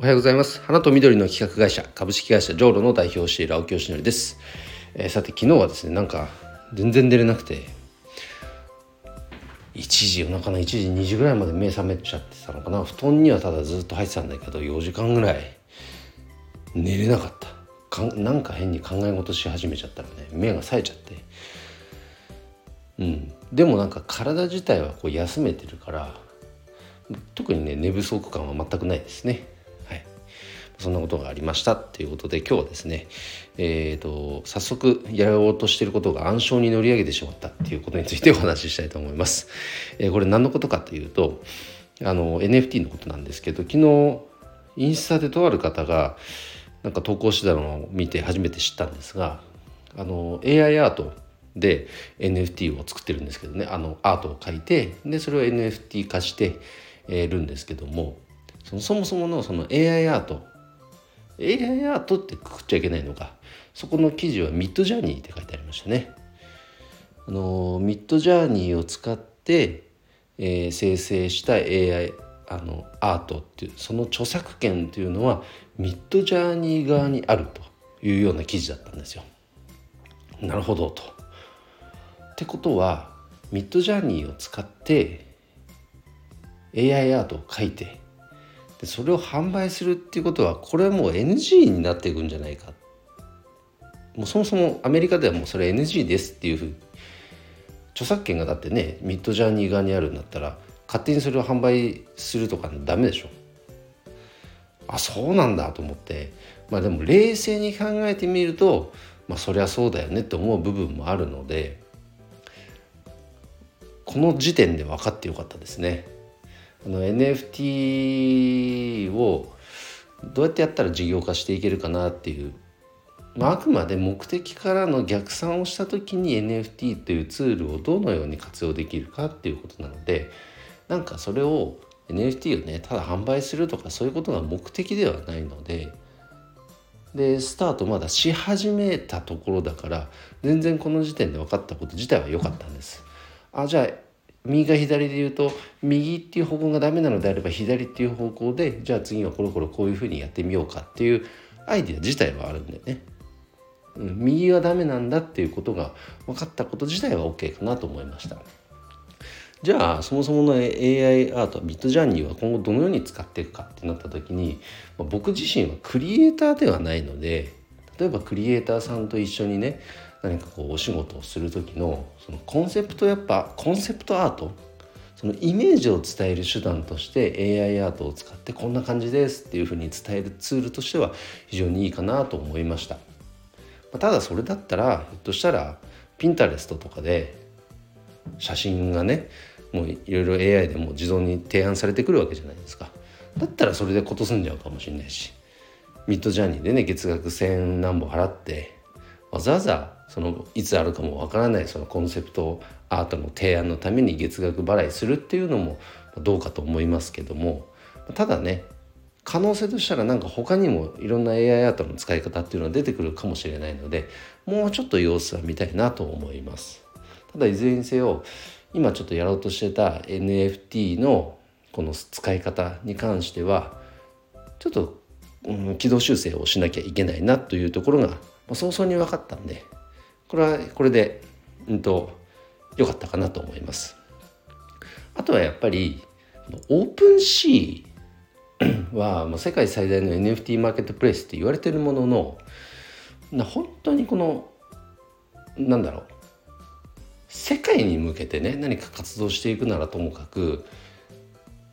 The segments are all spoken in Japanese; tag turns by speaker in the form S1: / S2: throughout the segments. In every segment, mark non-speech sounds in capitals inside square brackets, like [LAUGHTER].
S1: おはようございます。花と緑の企画会社株式会社ジョーロの代表をしている青木よしのりです、えー、さて昨日はですねなんか全然出れなくて1時夜中の1時2時ぐらいまで目覚めちゃってたのかな。布団にはただずっと入ってたんだけど4時間ぐらい寝れなかった。かなんか変に考え事し始めちゃったらね目が冴えちゃって。うん。でもなんか体自体はこう休めてるから特にね寝不足感は全くないですね。そんなことがありましたっていうことで今日はですねえーと、早速やろうとしていることが暗礁に乗り上げてしまったっていうことについてお話ししたいと思います。えー、これ何のことかというとあの NFT のことなんですけど昨日インスタでとある方がなんか投稿してたのを見て初めて知ったんですがあの AI アートで NFT を作ってるんですけどねあのアートを描いてでそれを NFT 化してるんですけどもそもそものその AI アート AI アートってくくっちゃいけないのかそこの記事はミッドジャーニーって書いてありましたねあのミッドジャーニーを使って、えー、生成した AI あのアートっていうその著作権というのはミッドジャーニー側にあるというような記事だったんですよ。なるほどと。ってことはミッドジャーニーを使って AI アートを書いてでそれを販売するっていうことはこれはもう NG になっていくんじゃないか。もうそもそもアメリカではもうそれ NG ですっていうふうに著作権がだってねミッドジャーニー側にあるんだったら勝手にそれを販売するとかダメでしょ。あそうなんだと思って。まあでも冷静に考えてみるとまあそりゃそうだよねって思う部分もあるのでこの時点で分かってよかったですね。あの NFT をどうやってやったら事業化していけるかなっていう、まあ、あくまで目的からの逆算をした時に NFT というツールをどのように活用できるかっていうことなのでなんかそれを NFT をねただ販売するとかそういうことが目的ではないのででスタートまだし始めたところだから全然この時点で分かったこと自体は良かったんです。あじゃあ右か左で言うと右っていう方向がダメなのであれば左っていう方向でじゃあ次はコロコロこういうふうにやってみようかっていうアイデア自体はあるんでね、右はダメなんだっていうことが分かったこと自体は OK かなと思いました。じゃあそもそもの AI アートビットジャーニーは今後どのように使っていくかってなった時に僕自身はクリエイターではないので例えばクリエイターさんと一緒にね何かこうお仕事をする時のそのコンセプトやっぱコンセプトアートそのイメージを伝える手段として AI アートを使ってこんな感じですっていうふうに伝えるツールとしては非常にいいかなと思いました。まただそれだったらひょっとしたらピンタレストとかで写真がねもういろいろ AI でも自動に提案されてくるわけじゃないですか。だったらそれでこと済んじゃうかもしれないしミッドジャーニーでね月額1,000何本払ってわざわざそのいつあるかもわからないそのコンセプトアートの提案のために月額払いするっていうのもどうかと思いますけどもただね可能性としたらなんか他にもいろんな AI アートの使い方っていうのは出てくるかもしれないのでもうちょっと様子は見たいなと思います。ただいずれにせよ今ちょっとやろうとしてた NFT のこの使い方に関してはちょっと、うん、軌道修正をしなきゃいけないなというところが早々に分かったんでこれはこれでうんと良かったかなと思います。あとはやっぱりオープンシー [CLEARS THROAT] はもう世界最大の NFT マーケットプレイスって言われてるもののな本当にこのなんだろう世界に向けてね何か活動していくならともかく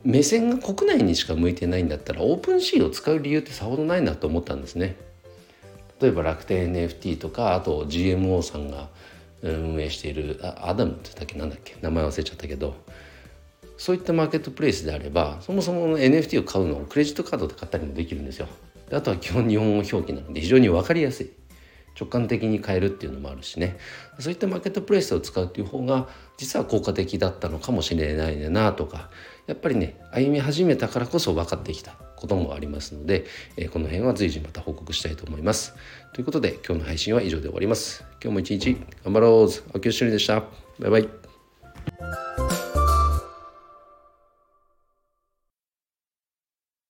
S1: 目線が国内にしか向いてないんだったらオープンシーを使う理由ってさほどないなと思ったんですね。例えば楽天 NFT とかあと GMO さんが運営しているアダムって言ったっけなんだっけ名前忘れちゃったけどそういったマーケットプレイスであればそもそも NFT を買うのをクレジットカードで買ったりもできるんですよ。あとは基本日本語表記なので非常に分かりやすい。直感的に変えるっていうのもあるしねそういったマーケットプレイスを使うっていう方が実は効果的だったのかもしれないなとかやっぱりね歩み始めたからこそ分かってきたこともありますので、えこの辺は随時また報告したいと思います。ということで今日の配信は以上で終わります。今日も一日頑張ろう秋吉でした。バイバイ。